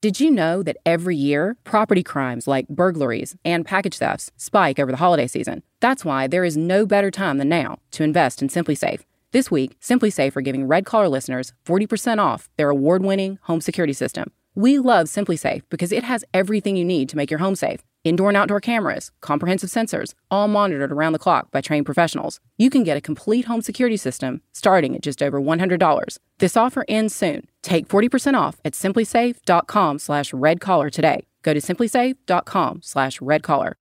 Did you know that every year, property crimes like burglaries and package thefts spike over the holiday season? That's why there is no better time than now to invest in SimpliSafe. This week, SimpliSafe are giving Red Collar listeners 40% off their award winning home security system. We love SimpliSafe because it has everything you need to make your home safe indoor and outdoor cameras, comprehensive sensors, all monitored around the clock by trained professionals. You can get a complete home security system starting at just over $100. This offer ends soon. Take 40% off at simplisafe.com slash redcollar today. Go to simplisafe.com slash redcollar.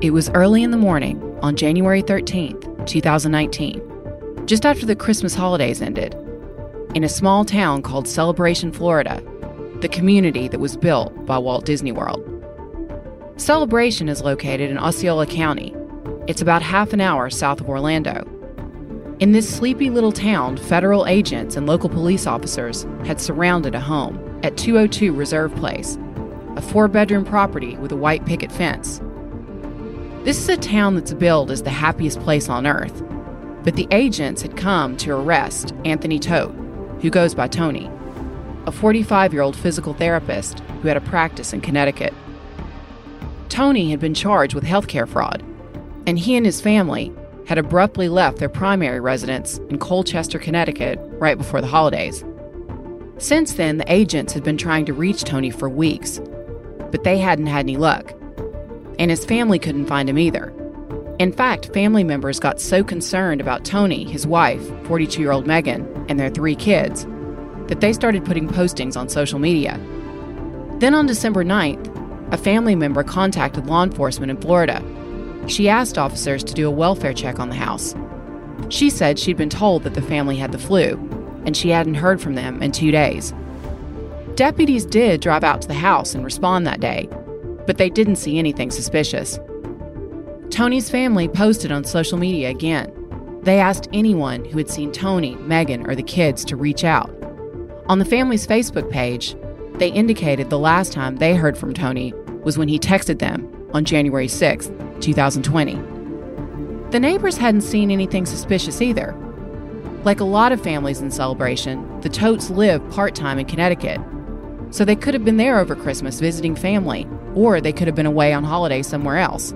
It was early in the morning on January 13th, 2019, just after the Christmas holidays ended. In a small town called Celebration, Florida, the community that was built by Walt Disney World. Celebration is located in Osceola County. It's about half an hour south of Orlando. In this sleepy little town, federal agents and local police officers had surrounded a home at 202 Reserve Place, a four bedroom property with a white picket fence. This is a town that's billed as the happiest place on earth, but the agents had come to arrest Anthony Todt, who goes by Tony a 45 year old physical therapist who had a practice in Connecticut. Tony had been charged with healthcare fraud, and he and his family had abruptly left their primary residence in Colchester, Connecticut, right before the holidays. Since then, the agents had been trying to reach Tony for weeks, but they hadn't had any luck, and his family couldn't find him either. In fact, family members got so concerned about Tony, his wife, 42 year old Megan, and their three kids that they started putting postings on social media. Then on December 9th, a family member contacted law enforcement in Florida. She asked officers to do a welfare check on the house. She said she'd been told that the family had the flu, and she hadn't heard from them in two days. Deputies did drive out to the house and respond that day, but they didn't see anything suspicious. Tony's family posted on social media again. They asked anyone who had seen Tony, Megan, or the kids to reach out. On the family's Facebook page, they indicated the last time they heard from Tony was when he texted them on January 6, 2020. The neighbors hadn't seen anything suspicious either. Like a lot of families in celebration, the Todts live part time in Connecticut, so they could have been there over Christmas visiting family, or they could have been away on holiday somewhere else.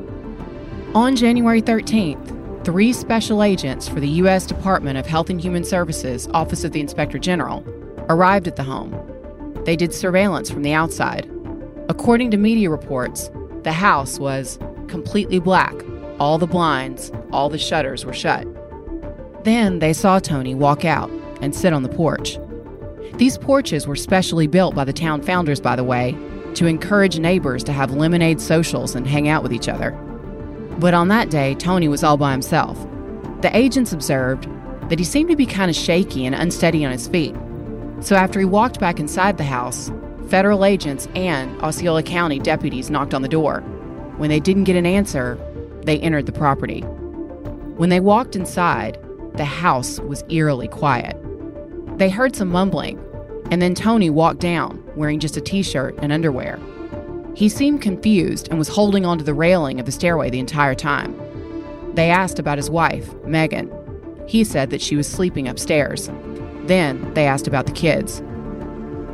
On January 13th, three special agents for the U.S. Department of Health and Human Services, Office of the Inspector General, arrived at the home. They did surveillance from the outside. According to media reports, the house was completely black. All the blinds, all the shutters were shut. Then they saw Tony walk out and sit on the porch. These porches were specially built by the town founders, by the way, to encourage neighbors to have lemonade socials and hang out with each other. But on that day, Tony was all by himself. The agents observed that he seemed to be kind of shaky and unsteady on his feet. So after he walked back inside the house, federal agents and Osceola County deputies knocked on the door. When they didn't get an answer, they entered the property. When they walked inside, the house was eerily quiet. They heard some mumbling, and then Tony walked down wearing just a t shirt and underwear. He seemed confused and was holding onto the railing of the stairway the entire time. They asked about his wife, Megan. He said that she was sleeping upstairs. Then they asked about the kids.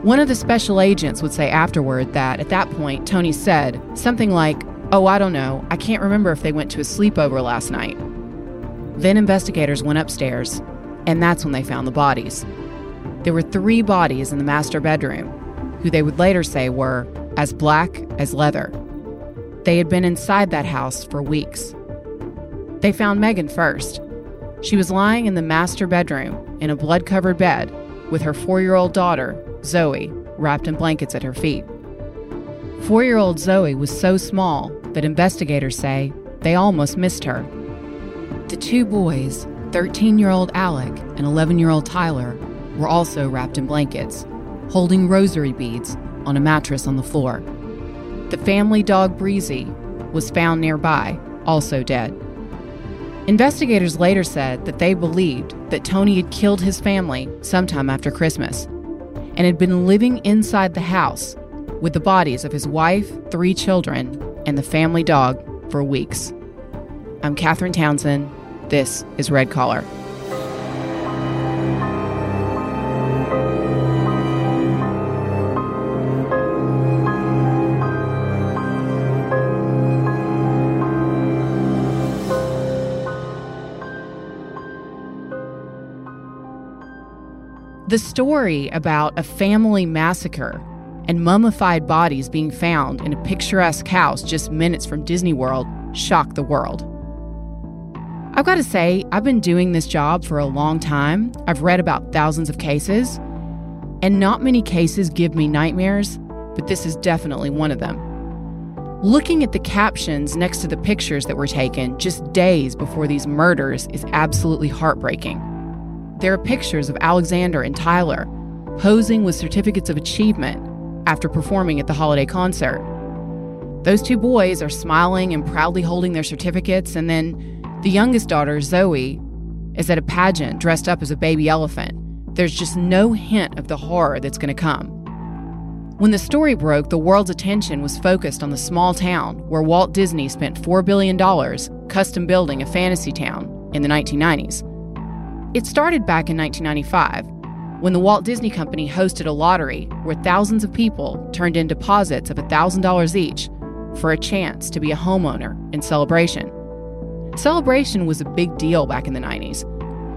One of the special agents would say afterward that at that point, Tony said something like, Oh, I don't know. I can't remember if they went to a sleepover last night. Then investigators went upstairs, and that's when they found the bodies. There were three bodies in the master bedroom, who they would later say were as black as leather. They had been inside that house for weeks. They found Megan first. She was lying in the master bedroom in a blood covered bed with her four year old daughter, Zoe, wrapped in blankets at her feet. Four year old Zoe was so small that investigators say they almost missed her. The two boys, 13 year old Alec and 11 year old Tyler, were also wrapped in blankets, holding rosary beads on a mattress on the floor. The family dog Breezy was found nearby, also dead. Investigators later said that they believed that Tony had killed his family sometime after Christmas and had been living inside the house with the bodies of his wife, three children, and the family dog for weeks. I'm Catherine Townsend. This is Red Collar. The story about a family massacre and mummified bodies being found in a picturesque house just minutes from Disney World shocked the world. I've got to say, I've been doing this job for a long time. I've read about thousands of cases, and not many cases give me nightmares, but this is definitely one of them. Looking at the captions next to the pictures that were taken just days before these murders is absolutely heartbreaking. There are pictures of Alexander and Tyler posing with certificates of achievement after performing at the holiday concert. Those two boys are smiling and proudly holding their certificates, and then the youngest daughter, Zoe, is at a pageant dressed up as a baby elephant. There's just no hint of the horror that's going to come. When the story broke, the world's attention was focused on the small town where Walt Disney spent $4 billion custom building a fantasy town in the 1990s. It started back in 1995 when the Walt Disney Company hosted a lottery where thousands of people turned in deposits of $1,000 each for a chance to be a homeowner in celebration. Celebration was a big deal back in the 90s.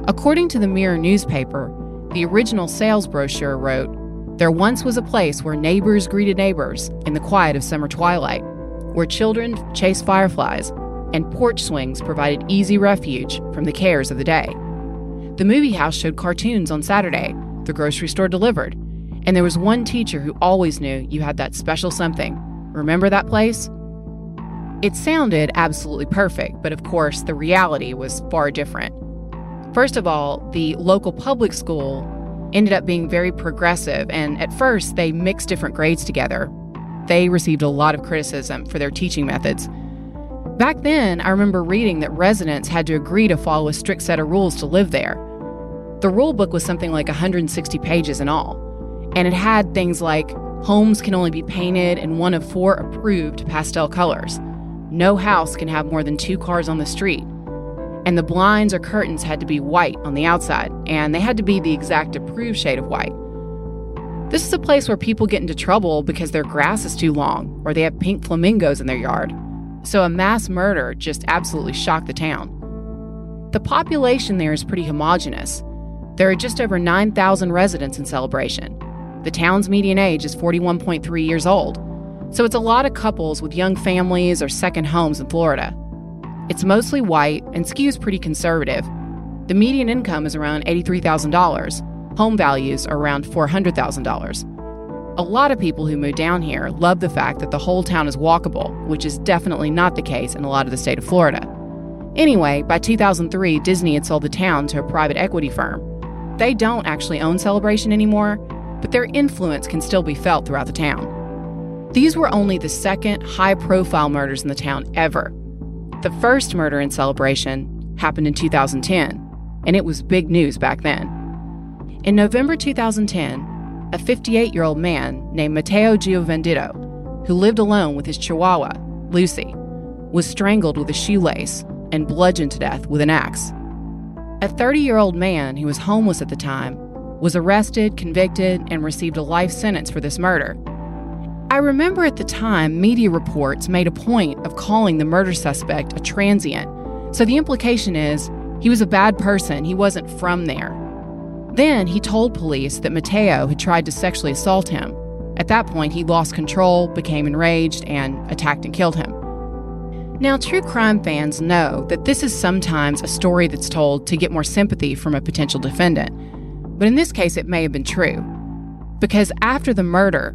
According to the Mirror newspaper, the original sales brochure wrote, There once was a place where neighbors greeted neighbors in the quiet of summer twilight, where children chased fireflies, and porch swings provided easy refuge from the cares of the day. The movie house showed cartoons on Saturday, the grocery store delivered, and there was one teacher who always knew you had that special something. Remember that place? It sounded absolutely perfect, but of course, the reality was far different. First of all, the local public school ended up being very progressive, and at first, they mixed different grades together. They received a lot of criticism for their teaching methods. Back then, I remember reading that residents had to agree to follow a strict set of rules to live there. The rule book was something like 160 pages in all, and it had things like homes can only be painted in one of four approved pastel colors. No house can have more than two cars on the street. And the blinds or curtains had to be white on the outside, and they had to be the exact approved shade of white. This is a place where people get into trouble because their grass is too long or they have pink flamingos in their yard. So a mass murder just absolutely shocked the town. The population there is pretty homogenous. There are just over 9,000 residents in Celebration. The town's median age is 41.3 years old, so it's a lot of couples with young families or second homes in Florida. It's mostly white and skews pretty conservative. The median income is around $83,000. Home values are around $400,000. A lot of people who move down here love the fact that the whole town is walkable, which is definitely not the case in a lot of the state of Florida. Anyway, by 2003, Disney had sold the town to a private equity firm. They don't actually own Celebration anymore, but their influence can still be felt throughout the town. These were only the second high profile murders in the town ever. The first murder in celebration happened in 2010, and it was big news back then. In November 2010, a 58 year old man named Matteo Giovenditto, who lived alone with his chihuahua, Lucy, was strangled with a shoelace and bludgeoned to death with an axe. A 30 year old man who was homeless at the time was arrested, convicted, and received a life sentence for this murder. I remember at the time, media reports made a point of calling the murder suspect a transient. So the implication is he was a bad person, he wasn't from there. Then he told police that Matteo had tried to sexually assault him. At that point, he lost control, became enraged, and attacked and killed him. Now, true crime fans know that this is sometimes a story that's told to get more sympathy from a potential defendant. But in this case, it may have been true. Because after the murder,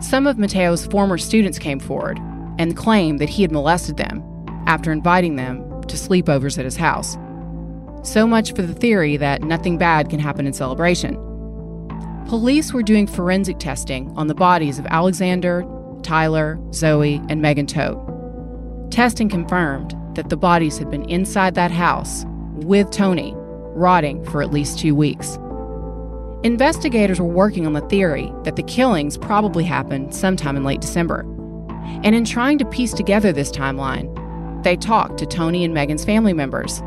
some of Matteo's former students came forward and claimed that he had molested them after inviting them to sleepovers at his house. So much for the theory that nothing bad can happen in celebration. Police were doing forensic testing on the bodies of Alexander, Tyler, Zoe, and Megan Todt. Testing confirmed that the bodies had been inside that house with Tony, rotting for at least two weeks. Investigators were working on the theory that the killings probably happened sometime in late December. And in trying to piece together this timeline, they talked to Tony and Megan's family members.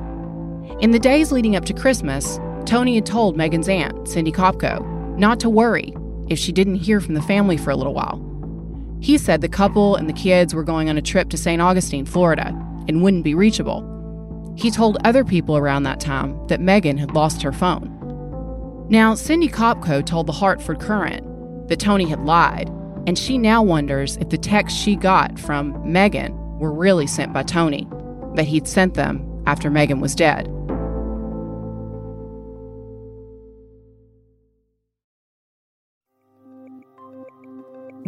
In the days leading up to Christmas, Tony had told Megan's aunt, Cindy Kopko, not to worry if she didn't hear from the family for a little while. He said the couple and the kids were going on a trip to St. Augustine, Florida, and wouldn't be reachable. He told other people around that time that Megan had lost her phone. Now, Cindy Kopko told the Hartford Courant that Tony had lied, and she now wonders if the texts she got from Megan were really sent by Tony, that he'd sent them after Megan was dead.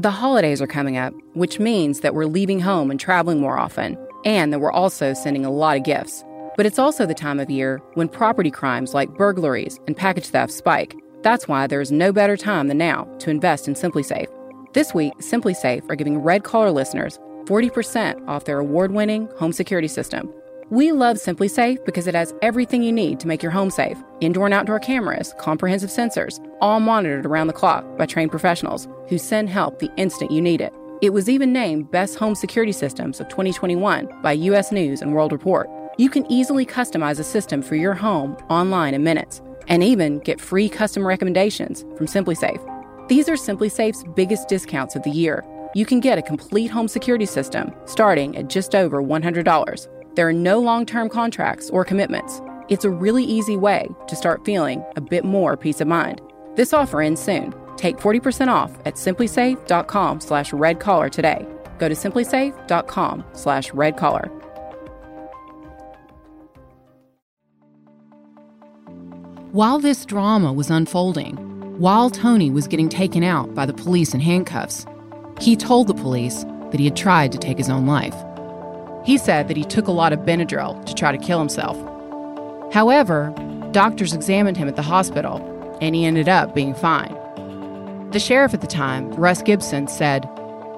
The holidays are coming up, which means that we're leaving home and traveling more often, and that we're also sending a lot of gifts. But it's also the time of year when property crimes like burglaries and package theft spike. That's why there is no better time than now to invest in SimpliSafe. This week, SimpliSafe are giving Red Collar listeners 40% off their award winning home security system. We love SimpliSafe because it has everything you need to make your home safe indoor and outdoor cameras, comprehensive sensors, all monitored around the clock by trained professionals who send help the instant you need it. It was even named Best Home Security Systems of 2021 by US News and World Report. You can easily customize a system for your home online in minutes and even get free custom recommendations from SimpliSafe. These are SimpliSafe's biggest discounts of the year. You can get a complete home security system starting at just over $100. There are no long term contracts or commitments. It's a really easy way to start feeling a bit more peace of mind. This offer ends soon. Take 40% off at simplisafe.com slash redcollar today. Go to simplisafe.com slash redcollar. While this drama was unfolding, while Tony was getting taken out by the police in handcuffs, he told the police that he had tried to take his own life. He said that he took a lot of Benadryl to try to kill himself. However, doctors examined him at the hospital and he ended up being fine. The sheriff at the time, Russ Gibson, said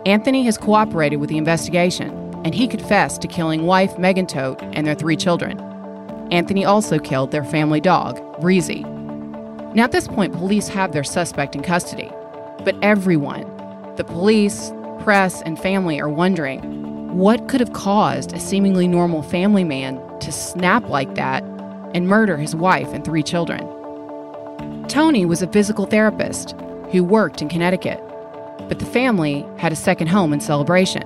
Anthony has cooperated with the investigation and he confessed to killing wife Megan Todt and their three children. Anthony also killed their family dog, Breezy. Now, at this point, police have their suspect in custody, but everyone, the police, press, and family, are wondering what could have caused a seemingly normal family man to snap like that and murder his wife and three children? Tony was a physical therapist who worked in Connecticut, but the family had a second home in celebration.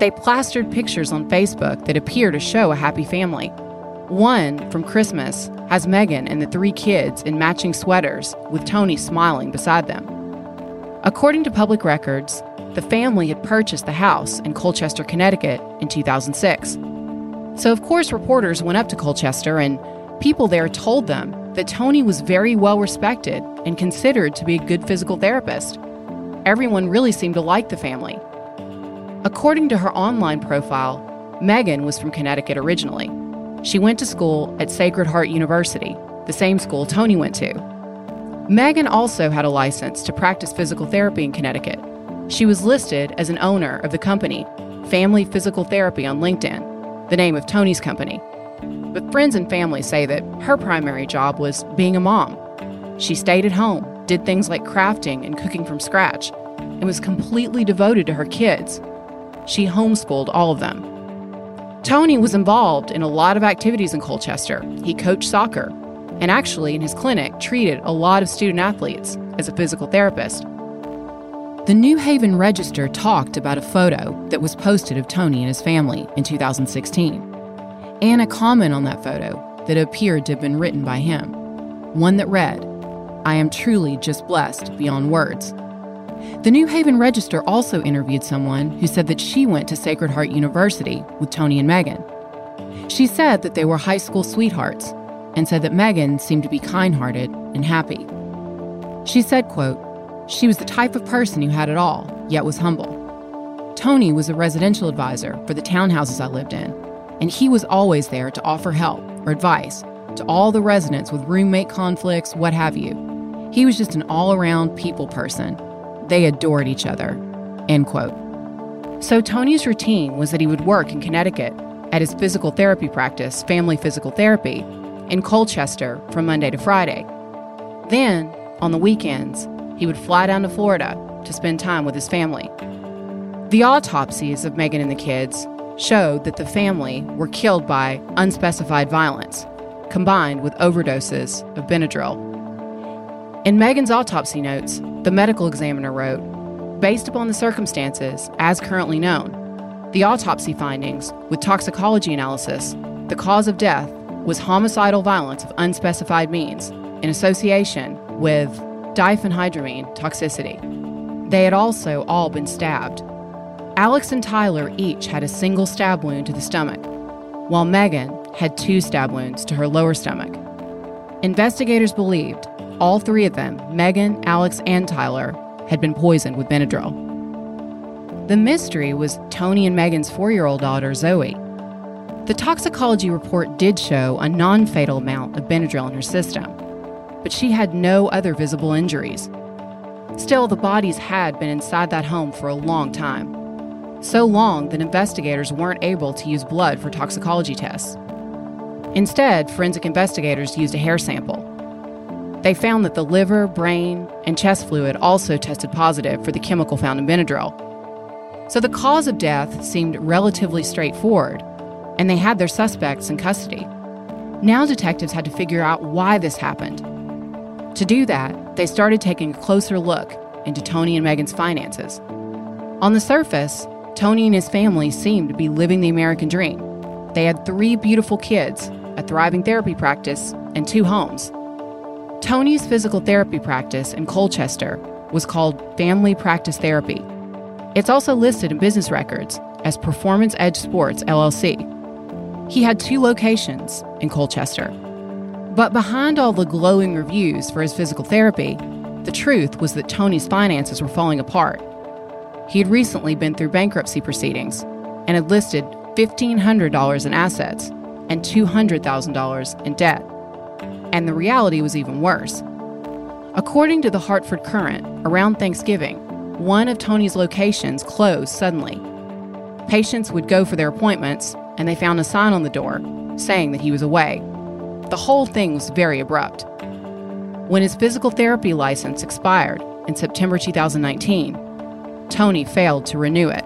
They plastered pictures on Facebook that appear to show a happy family. One from Christmas has Megan and the three kids in matching sweaters with Tony smiling beside them. According to public records, the family had purchased the house in Colchester, Connecticut in 2006. So, of course, reporters went up to Colchester and people there told them that Tony was very well respected and considered to be a good physical therapist. Everyone really seemed to like the family. According to her online profile, Megan was from Connecticut originally. She went to school at Sacred Heart University, the same school Tony went to. Megan also had a license to practice physical therapy in Connecticut, she was listed as an owner of the company, Family Physical Therapy, on LinkedIn, the name of Tony's company. But friends and family say that her primary job was being a mom. She stayed at home, did things like crafting and cooking from scratch, and was completely devoted to her kids. She homeschooled all of them. Tony was involved in a lot of activities in Colchester. He coached soccer, and actually, in his clinic, treated a lot of student athletes as a physical therapist. The New Haven Register talked about a photo that was posted of Tony and his family in 2016, and a comment on that photo that appeared to have been written by him. One that read, I am truly just blessed beyond words. The New Haven Register also interviewed someone who said that she went to Sacred Heart University with Tony and Megan. She said that they were high school sweethearts and said that Megan seemed to be kind hearted and happy. She said, quote, she was the type of person who had it all, yet was humble. Tony was a residential advisor for the townhouses I lived in, and he was always there to offer help or advice to all the residents with roommate conflicts, what have you. He was just an all around people person. They adored each other. End quote. So Tony's routine was that he would work in Connecticut at his physical therapy practice, Family Physical Therapy, in Colchester from Monday to Friday. Then, on the weekends, he would fly down to Florida to spend time with his family. The autopsies of Megan and the kids showed that the family were killed by unspecified violence, combined with overdoses of Benadryl. In Megan's autopsy notes, the medical examiner wrote Based upon the circumstances as currently known, the autopsy findings with toxicology analysis, the cause of death was homicidal violence of unspecified means in association with diphenhydramine toxicity. They had also all been stabbed. Alex and Tyler each had a single stab wound to the stomach, while Megan had two stab wounds to her lower stomach. Investigators believed all three of them, Megan, Alex, and Tyler, had been poisoned with Benadryl. The mystery was Tony and Megan's four year old daughter, Zoe. The toxicology report did show a non fatal amount of Benadryl in her system, but she had no other visible injuries. Still, the bodies had been inside that home for a long time. So long that investigators weren't able to use blood for toxicology tests. Instead, forensic investigators used a hair sample. They found that the liver, brain, and chest fluid also tested positive for the chemical found in Benadryl. So the cause of death seemed relatively straightforward, and they had their suspects in custody. Now detectives had to figure out why this happened. To do that, they started taking a closer look into Tony and Megan's finances. On the surface, Tony and his family seemed to be living the American dream. They had three beautiful kids a thriving therapy practice, and two homes. Tony's physical therapy practice in Colchester was called Family Practice Therapy. It's also listed in business records as Performance Edge Sports LLC. He had two locations in Colchester. But behind all the glowing reviews for his physical therapy, the truth was that Tony's finances were falling apart. He had recently been through bankruptcy proceedings and had listed $1,500 in assets and $200,000 in debt. And the reality was even worse. According to the Hartford Courant, around Thanksgiving, one of Tony's locations closed suddenly. Patients would go for their appointments, and they found a sign on the door saying that he was away. The whole thing was very abrupt. When his physical therapy license expired in September 2019, Tony failed to renew it.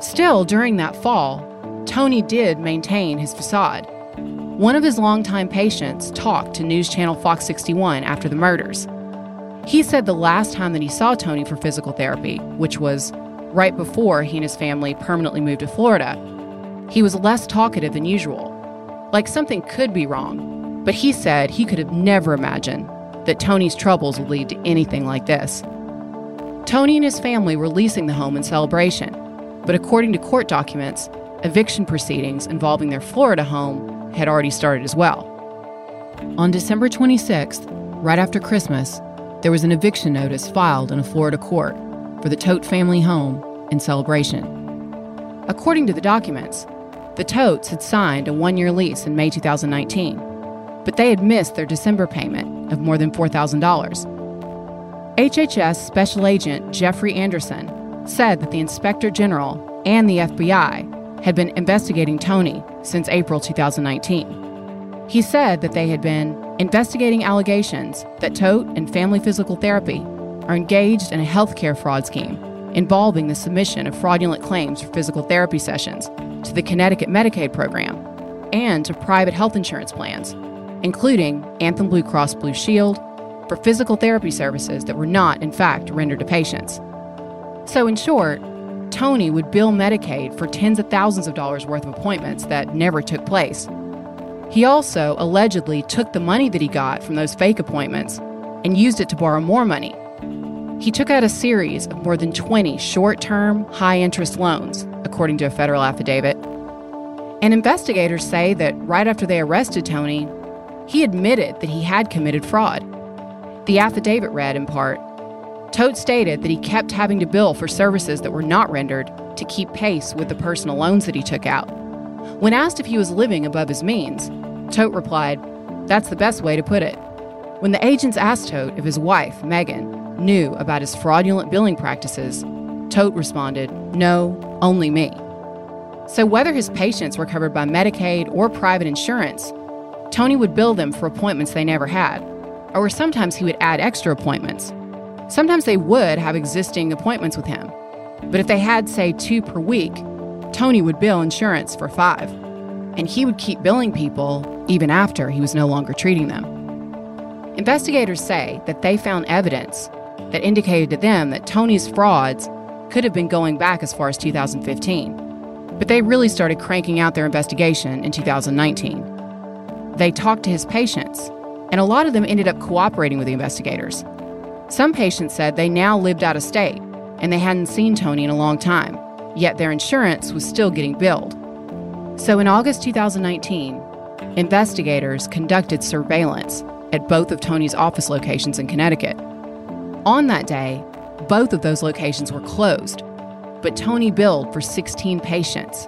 Still, during that fall, Tony did maintain his facade. One of his longtime patients talked to News Channel Fox 61 after the murders. He said the last time that he saw Tony for physical therapy, which was right before he and his family permanently moved to Florida, he was less talkative than usual. Like something could be wrong, but he said he could have never imagined that Tony's troubles would lead to anything like this. Tony and his family were leasing the home in celebration, but according to court documents, eviction proceedings involving their Florida home had already started as well. On December 26th, right after Christmas, there was an eviction notice filed in a Florida court for the Todt family home in celebration. According to the documents, the Todts had signed a one year lease in May 2019, but they had missed their December payment of more than $4,000. HHS Special Agent Jeffrey Anderson said that the Inspector General and the FBI had been investigating Tony since April 2019. He said that they had been investigating allegations that Todt and Family Physical Therapy are engaged in a healthcare fraud scheme involving the submission of fraudulent claims for physical therapy sessions to the Connecticut Medicaid program and to private health insurance plans, including Anthem Blue Cross Blue Shield, for physical therapy services that were not, in fact, rendered to patients. So, in short, Tony would bill Medicaid for tens of thousands of dollars worth of appointments that never took place. He also allegedly took the money that he got from those fake appointments and used it to borrow more money. He took out a series of more than 20 short term, high interest loans, according to a federal affidavit. And investigators say that right after they arrested Tony, he admitted that he had committed fraud. The affidavit read, in part, Todt stated that he kept having to bill for services that were not rendered to keep pace with the personal loans that he took out. When asked if he was living above his means, Todt replied, That's the best way to put it. When the agents asked Todt if his wife, Megan, knew about his fraudulent billing practices, Todt responded, No, only me. So, whether his patients were covered by Medicaid or private insurance, Tony would bill them for appointments they never had, or sometimes he would add extra appointments Sometimes they would have existing appointments with him, but if they had, say, two per week, Tony would bill insurance for five, and he would keep billing people even after he was no longer treating them. Investigators say that they found evidence that indicated to them that Tony's frauds could have been going back as far as 2015, but they really started cranking out their investigation in 2019. They talked to his patients and a lot of them ended up cooperating with the investigators. Some patients said they now lived out of state and they hadn't seen Tony in a long time, yet their insurance was still getting billed. So in August 2019, investigators conducted surveillance at both of Tony's office locations in Connecticut. On that day, both of those locations were closed, but Tony billed for 16 patients.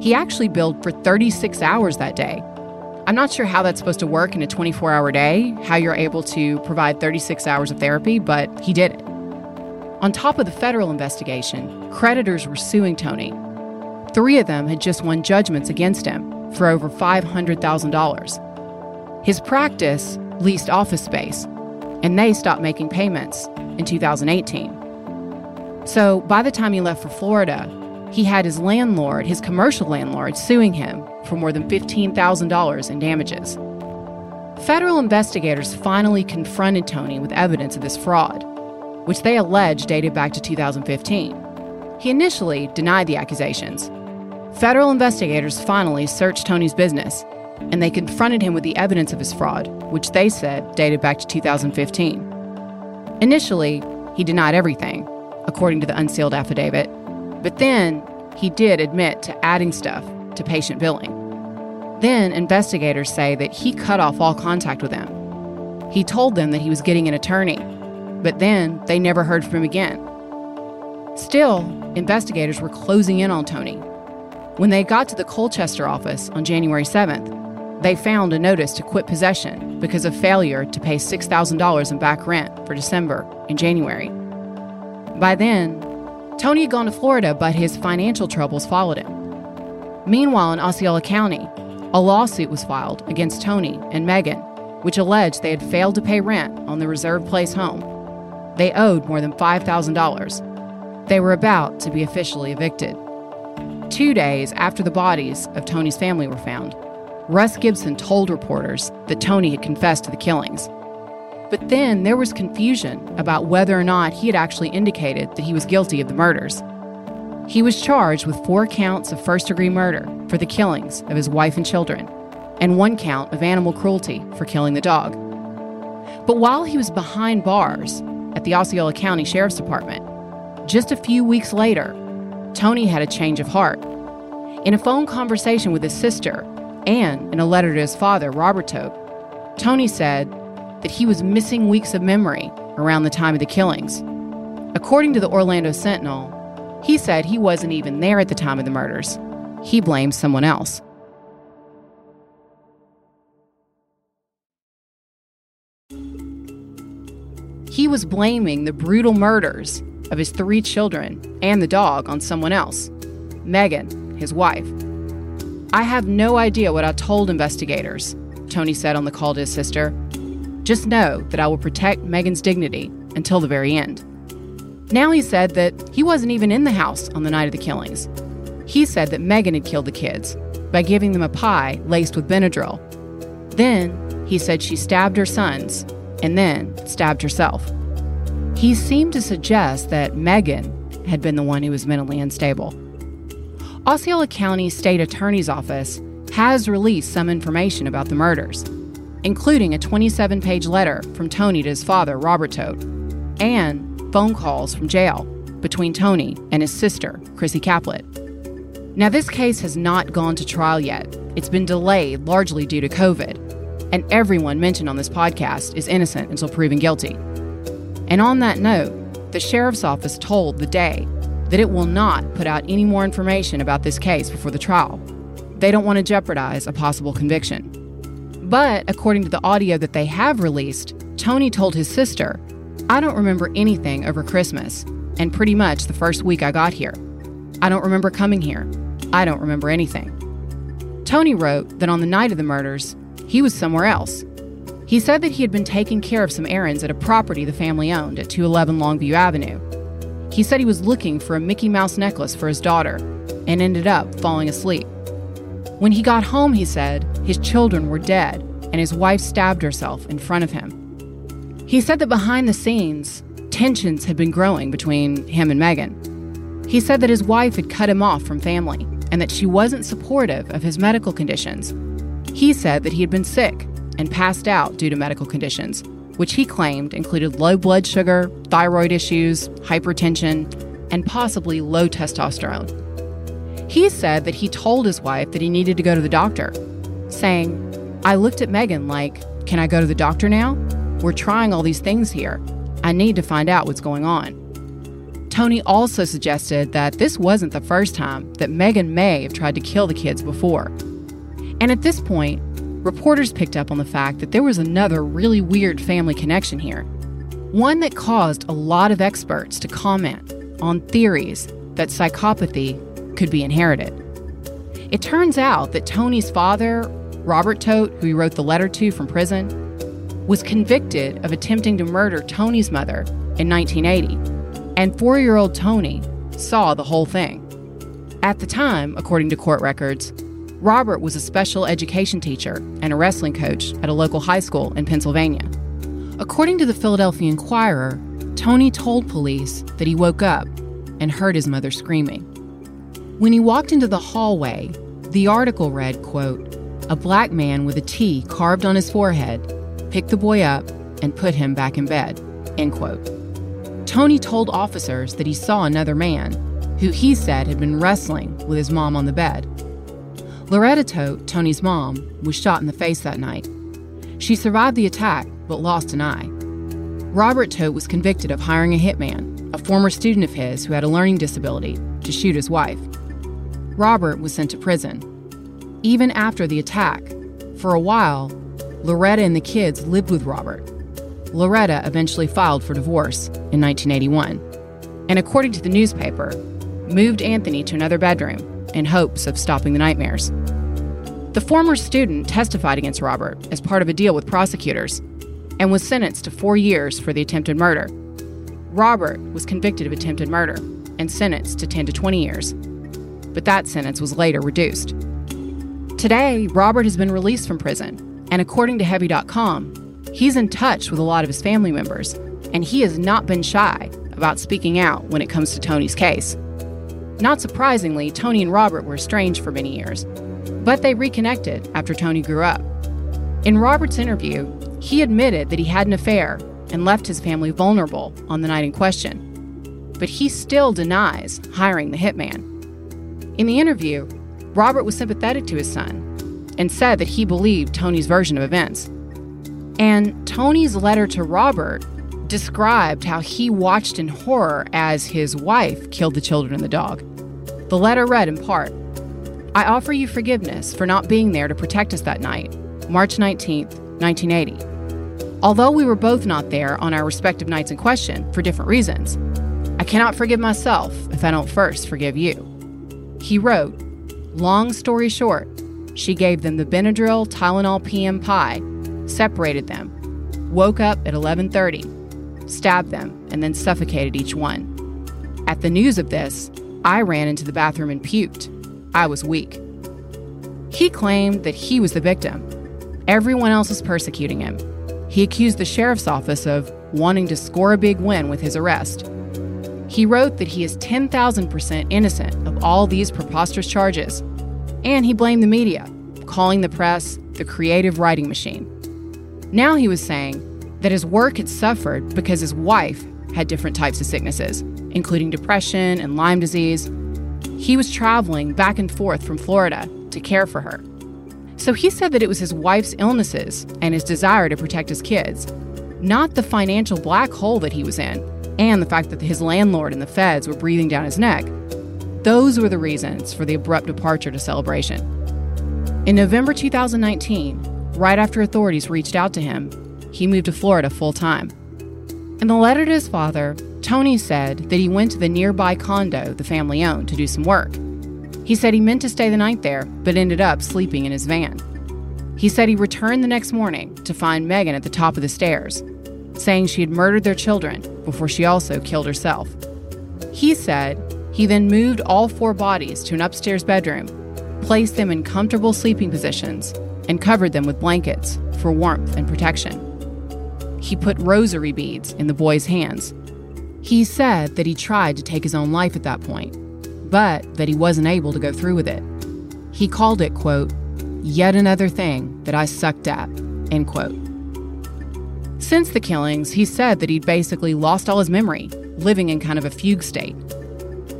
He actually billed for 36 hours that day. I'm not sure how that's supposed to work in a 24 hour day, how you're able to provide 36 hours of therapy, but he did it. On top of the federal investigation, creditors were suing Tony. Three of them had just won judgments against him for over $500,000. His practice leased office space, and they stopped making payments in 2018. So by the time he left for Florida, he had his landlord, his commercial landlord, suing him for more than $15,000 in damages. Federal investigators finally confronted Tony with evidence of this fraud which they allege dated back to 2015. He initially denied the accusations. Federal investigators finally searched Tony's business, and they confronted him with the evidence of his fraud, which they said dated back to 2015. Initially, he denied everything, according to the unsealed affidavit, but then he did admit to adding stuff to patient billing. Then investigators say that he cut off all contact with them. He told them that he was getting an attorney but then they never heard from him again. Still, investigators were closing in on Tony. When they got to the Colchester office on January 7th, they found a notice to quit possession because of failure to pay $6,000 in back rent for December and January. By then, Tony had gone to Florida, but his financial troubles followed him. Meanwhile, in Osceola County, a lawsuit was filed against Tony and Megan, which alleged they had failed to pay rent on the reserve place home they owed more than $5,000. They were about to be officially evicted. Two days after the bodies of Tony's family were found, Russ Gibson told reporters that Tony had confessed to the killings. But then there was confusion about whether or not he had actually indicated that he was guilty of the murders. He was charged with four counts of first degree murder for the killings of his wife and children, and one count of animal cruelty for killing the dog. But while he was behind bars, at the Osceola County Sheriff's Department. Just a few weeks later, Tony had a change of heart. In a phone conversation with his sister and in a letter to his father, Robert Todt, Tony said that he was missing weeks of memory around the time of the killings. According to the Orlando Sentinel, he said he wasn't even there at the time of the murders. He blamed someone else. He was blaming the brutal murders of his three children and the dog on someone else Megan, his wife. I have no idea what I told investigators, Tony said on the call to his sister. Just know that I will protect Megan's dignity until the very end. Now he said that he wasn't even in the house on the night of the killings. He said that Megan had killed the kids by giving them a pie laced with Benadryl. Then he said she stabbed her sons and then stabbed herself. He seemed to suggest that Megan had been the one who was mentally unstable. Osceola County State Attorney's Office has released some information about the murders, including a 27 page letter from Tony to his father, Robert Todt, and phone calls from jail between Tony and his sister, Chrissy Caplet. Now, this case has not gone to trial yet. It's been delayed largely due to COVID and everyone mentioned on this podcast is innocent until proven guilty. And on that note, the sheriff's office told the day that it will not put out any more information about this case before the trial. They don't want to jeopardize a possible conviction. But according to the audio that they have released, Tony told his sister, I don't remember anything over Christmas and pretty much the first week I got here. I don't remember coming here. I don't remember anything. Tony wrote that on the night of the murders, he was somewhere else. He said that he had been taking care of some errands at a property the family owned at 211 Longview Avenue. He said he was looking for a Mickey Mouse necklace for his daughter and ended up falling asleep. When he got home, he said, his children were dead and his wife stabbed herself in front of him. He said that behind the scenes, tensions had been growing between him and Megan. He said that his wife had cut him off from family and that she wasn't supportive of his medical conditions he said that he had been sick and passed out due to medical conditions, which he claimed included low blood sugar, thyroid issues, hypertension, and possibly low testosterone. He said that he told his wife that he needed to go to the doctor, saying, I looked at Megan like, Can I go to the doctor now? We're trying all these things here. I need to find out what's going on. Tony also suggested that this wasn't the first time that Megan may have tried to kill the kids before. And at this point, reporters picked up on the fact that there was another really weird family connection here. One that caused a lot of experts to comment on theories that psychopathy could be inherited. It turns out that Tony's father, Robert Todt, who he wrote the letter to from prison, was convicted of attempting to murder Tony's mother in 1980, and four year old Tony saw the whole thing. At the time, according to court records, Robert was a special education teacher and a wrestling coach at a local high school in Pennsylvania. According to the Philadelphia Inquirer, Tony told police that he woke up and heard his mother screaming. When he walked into the hallway, the article read, quote, a black man with a T carved on his forehead picked the boy up and put him back in bed, end quote. Tony told officers that he saw another man, who he said had been wrestling with his mom on the bed. Loretta Todt, Tony's mom, was shot in the face that night. She survived the attack but lost an eye. Robert Todt was convicted of hiring a hitman, a former student of his who had a learning disability, to shoot his wife. Robert was sent to prison. Even after the attack, for a while, Loretta and the kids lived with Robert. Loretta eventually filed for divorce in 1981, and according to the newspaper, moved Anthony to another bedroom in hopes of stopping the nightmares. The former student testified against Robert as part of a deal with prosecutors and was sentenced to four years for the attempted murder. Robert was convicted of attempted murder and sentenced to 10 to 20 years but that sentence was later reduced. Today, Robert has been released from prison, and according to Heavy.com, he's in touch with a lot of his family members, and he has not been shy about speaking out when it comes to Tony's case. Not surprisingly, Tony and Robert were estranged for many years, but they reconnected after Tony grew up. In Robert's interview, he admitted that he had an affair and left his family vulnerable on the night in question. But he still denies hiring the hitman. In the interview, Robert was sympathetic to his son and said that he believed Tony's version of events. And Tony's letter to Robert described how he watched in horror as his wife killed the children and the dog. The letter read in part I offer you forgiveness for not being there to protect us that night, March 19, 1980. Although we were both not there on our respective nights in question for different reasons, I cannot forgive myself if I don't first forgive you. He wrote, Long story short, she gave them the Benadryl Tylenol PM pie, separated them, woke up at 11:30, stabbed them, and then suffocated each one. At the news of this, I ran into the bathroom and puked. I was weak. He claimed that he was the victim. Everyone else was persecuting him. He accused the sheriff's office of wanting to score a big win with his arrest. He wrote that he is 10,000% innocent of all these preposterous charges. And he blamed the media, calling the press the creative writing machine. Now he was saying that his work had suffered because his wife had different types of sicknesses, including depression and Lyme disease. He was traveling back and forth from Florida to care for her. So he said that it was his wife's illnesses and his desire to protect his kids, not the financial black hole that he was in, and the fact that his landlord and the feds were breathing down his neck. Those were the reasons for the abrupt departure to celebration. In November 2019, right after authorities reached out to him, he moved to Florida full time. In the letter to his father, Tony said that he went to the nearby condo the family owned to do some work. He said he meant to stay the night there, but ended up sleeping in his van. He said he returned the next morning to find Megan at the top of the stairs, saying she had murdered their children before she also killed herself. He said he then moved all four bodies to an upstairs bedroom, placed them in comfortable sleeping positions, and covered them with blankets for warmth and protection. He put rosary beads in the boys' hands. He said that he tried to take his own life at that point, but that he wasn't able to go through with it. He called it, quote, yet another thing that I sucked at, End quote. Since the killings, he said that he'd basically lost all his memory, living in kind of a fugue state.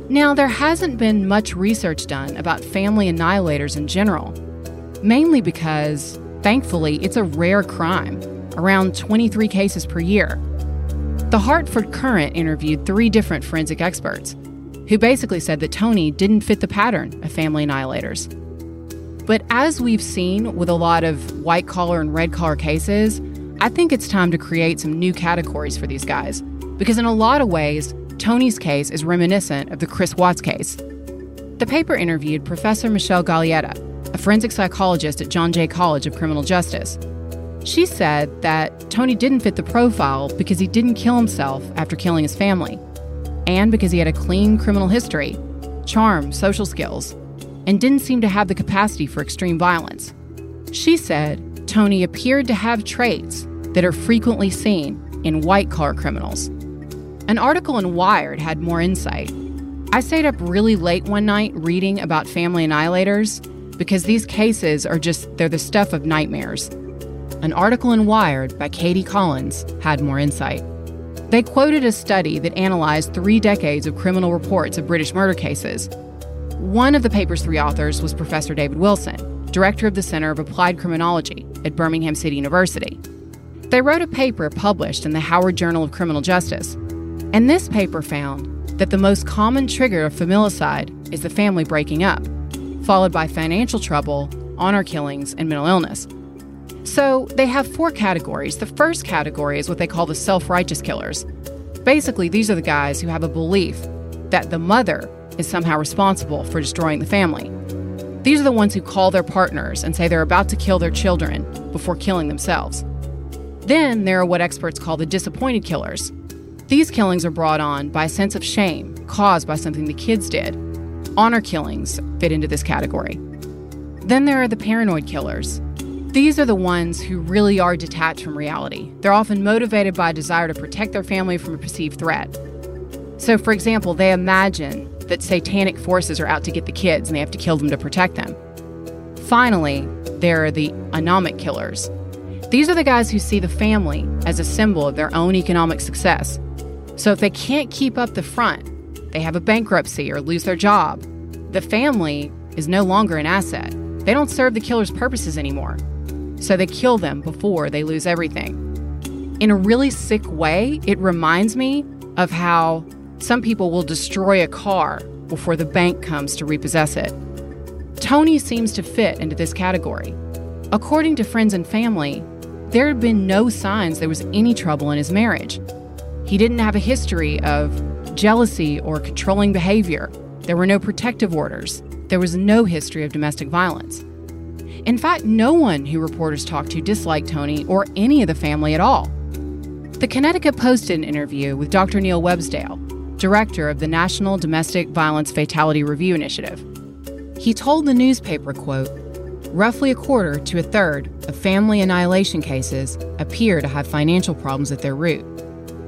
Now, there hasn't been much research done about family annihilators in general, mainly because, thankfully, it's a rare crime, around 23 cases per year. The Hartford Courant interviewed three different forensic experts who basically said that Tony didn't fit the pattern of family annihilators. But as we've seen with a lot of white collar and red collar cases, I think it's time to create some new categories for these guys. Because in a lot of ways, Tony's case is reminiscent of the Chris Watts case. The paper interviewed Professor Michelle Galeota, a forensic psychologist at John Jay College of Criminal Justice. She said that Tony didn't fit the profile because he didn't kill himself after killing his family and because he had a clean criminal history, charm, social skills, and didn't seem to have the capacity for extreme violence. She said Tony appeared to have traits that are frequently seen in white collar criminals. An article in Wired had more insight. I stayed up really late one night reading about family annihilators because these cases are just, they're the stuff of nightmares. An article in Wired by Katie Collins had more insight. They quoted a study that analyzed three decades of criminal reports of British murder cases. One of the paper's three authors was Professor David Wilson, director of the Center of Applied Criminology at Birmingham City University. They wrote a paper published in the Howard Journal of Criminal Justice, and this paper found that the most common trigger of familicide is the family breaking up, followed by financial trouble, honor killings, and mental illness. So they have four categories. The first category is what they call the self righteous killers. Basically, these are the guys who have a belief that the mother is somehow responsible for destroying the family. These are the ones who call their partners and say they're about to kill their children before killing themselves. Then there are what experts call the disappointed killers. These killings are brought on by a sense of shame caused by something the kids did. Honor killings fit into this category. Then there are the paranoid killers. These are the ones who really are detached from reality. They're often motivated by a desire to protect their family from a perceived threat. So, for example, they imagine that satanic forces are out to get the kids and they have to kill them to protect them. Finally, there are the anomic killers. These are the guys who see the family as a symbol of their own economic success. So, if they can't keep up the front, they have a bankruptcy or lose their job, the family is no longer an asset. They don't serve the killer's purposes anymore so they kill them before they lose everything. In a really sick way, it reminds me of how some people will destroy a car before the bank comes to repossess it. Tony seems to fit into this category. According to friends and family, there had been no signs there was any trouble in his marriage. He didn't have a history of jealousy or controlling behavior. There were no protective orders. There was no history of domestic violence. In fact, no one who reporters talked to disliked Tony or any of the family at all. The Connecticut Post did an interview with Dr. Neil Websdale, director of the National Domestic Violence Fatality Review Initiative. He told the newspaper, quote, roughly a quarter to a third of family annihilation cases appear to have financial problems at their root.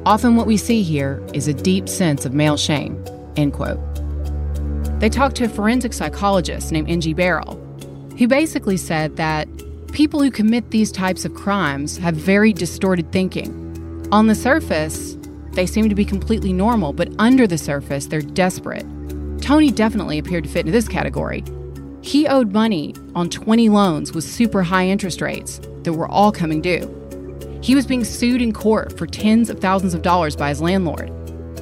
Often what we see here is a deep sense of male shame, end quote. They talked to a forensic psychologist named N.G. Barrell, he basically said that people who commit these types of crimes have very distorted thinking. On the surface, they seem to be completely normal, but under the surface, they're desperate. Tony definitely appeared to fit into this category. He owed money on 20 loans with super high interest rates that were all coming due. He was being sued in court for tens of thousands of dollars by his landlord,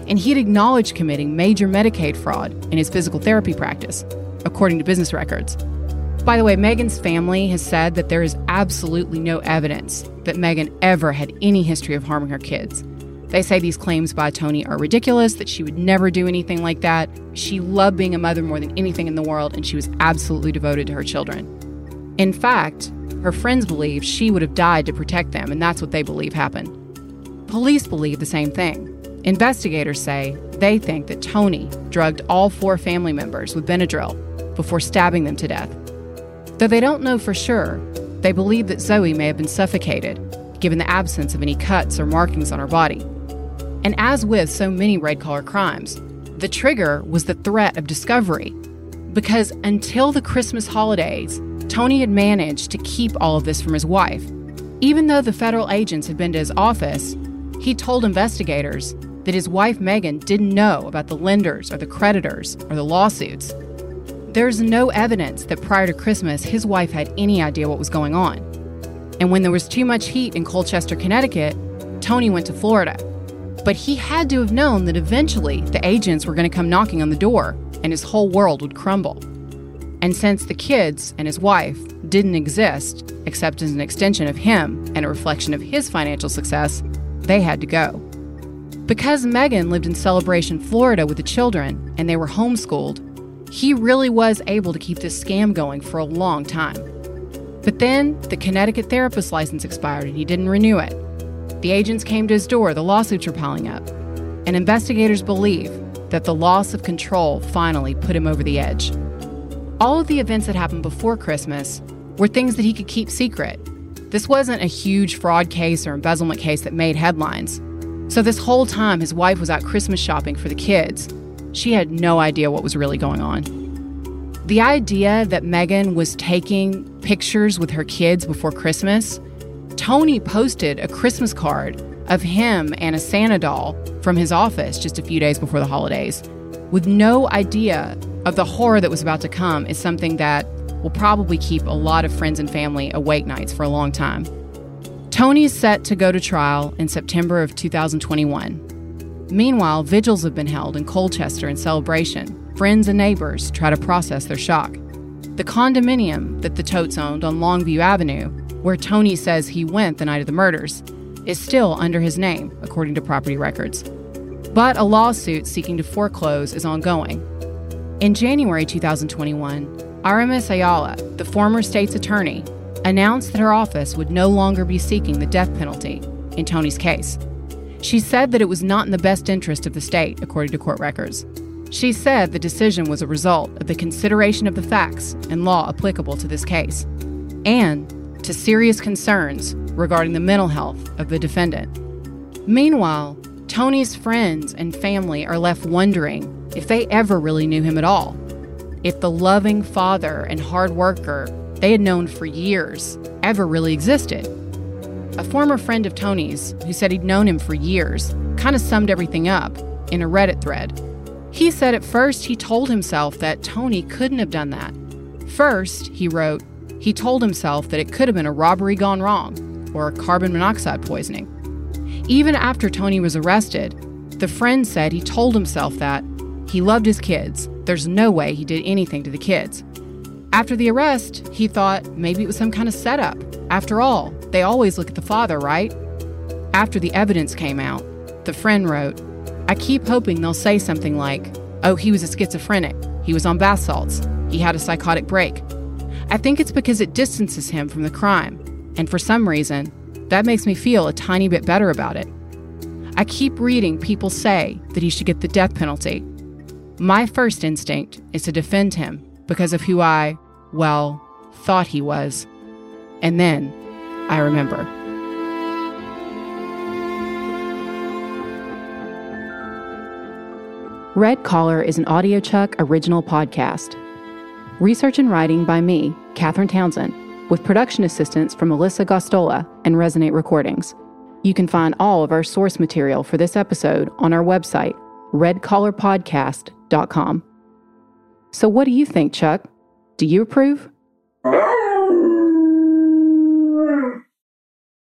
and he had acknowledged committing major Medicaid fraud in his physical therapy practice, according to business records. By the way, Megan's family has said that there is absolutely no evidence that Megan ever had any history of harming her kids. They say these claims by Tony are ridiculous, that she would never do anything like that. She loved being a mother more than anything in the world, and she was absolutely devoted to her children. In fact, her friends believe she would have died to protect them, and that's what they believe happened. Police believe the same thing. Investigators say they think that Tony drugged all four family members with Benadryl before stabbing them to death. Though they don't know for sure, they believe that Zoe may have been suffocated, given the absence of any cuts or markings on her body. And as with so many red collar crimes, the trigger was the threat of discovery. Because until the Christmas holidays, Tony had managed to keep all of this from his wife. Even though the federal agents had been to his office, he told investigators that his wife Megan didn't know about the lenders or the creditors or the lawsuits. There's no evidence that prior to Christmas his wife had any idea what was going on. And when there was too much heat in Colchester, Connecticut, Tony went to Florida. But he had to have known that eventually the agents were going to come knocking on the door and his whole world would crumble. And since the kids and his wife didn't exist except as an extension of him and a reflection of his financial success, they had to go. Because Megan lived in Celebration, Florida with the children and they were homeschooled, he really was able to keep this scam going for a long time. But then the Connecticut therapist license expired and he didn't renew it. The agents came to his door, the lawsuits were piling up. And investigators believe that the loss of control finally put him over the edge. All of the events that happened before Christmas were things that he could keep secret. This wasn't a huge fraud case or embezzlement case that made headlines. So, this whole time, his wife was out Christmas shopping for the kids. She had no idea what was really going on. The idea that Megan was taking pictures with her kids before Christmas, Tony posted a Christmas card of him and a Santa doll from his office just a few days before the holidays, with no idea of the horror that was about to come, is something that will probably keep a lot of friends and family awake nights for a long time. Tony is set to go to trial in September of 2021. Meanwhile, vigils have been held in Colchester in Celebration. Friends and neighbors try to process their shock. The condominium that the Todts owned on Longview Avenue, where Tony says he went the night of the murders, is still under his name, according to property records. But a lawsuit seeking to foreclose is ongoing. In January 2021, Aramis Ayala, the former state's attorney, announced that her office would no longer be seeking the death penalty in Tony's case. She said that it was not in the best interest of the state, according to court records. She said the decision was a result of the consideration of the facts and law applicable to this case, and to serious concerns regarding the mental health of the defendant. Meanwhile, Tony's friends and family are left wondering if they ever really knew him at all. If the loving father and hard worker they had known for years ever really existed. A former friend of Tony's, who said he'd known him for years, kind of summed everything up in a Reddit thread. He said at first he told himself that Tony couldn't have done that. First, he wrote, he told himself that it could have been a robbery gone wrong or a carbon monoxide poisoning. Even after Tony was arrested, the friend said he told himself that he loved his kids. There's no way he did anything to the kids. After the arrest, he thought maybe it was some kind of setup. After all, they always look at the father, right? After the evidence came out, the friend wrote, I keep hoping they'll say something like, oh, he was a schizophrenic, he was on bath salts, he had a psychotic break. I think it's because it distances him from the crime, and for some reason, that makes me feel a tiny bit better about it. I keep reading people say that he should get the death penalty, my first instinct is to defend him because of who I, well, thought he was. And then I remember. Red Collar is an audiochuck original podcast. Research and writing by me, Catherine Townsend, with production assistance from Melissa Gostola and Resonate Recordings. You can find all of our source material for this episode on our website, redcollarpodcast.com. So, what do you think, Chuck? Do you approve?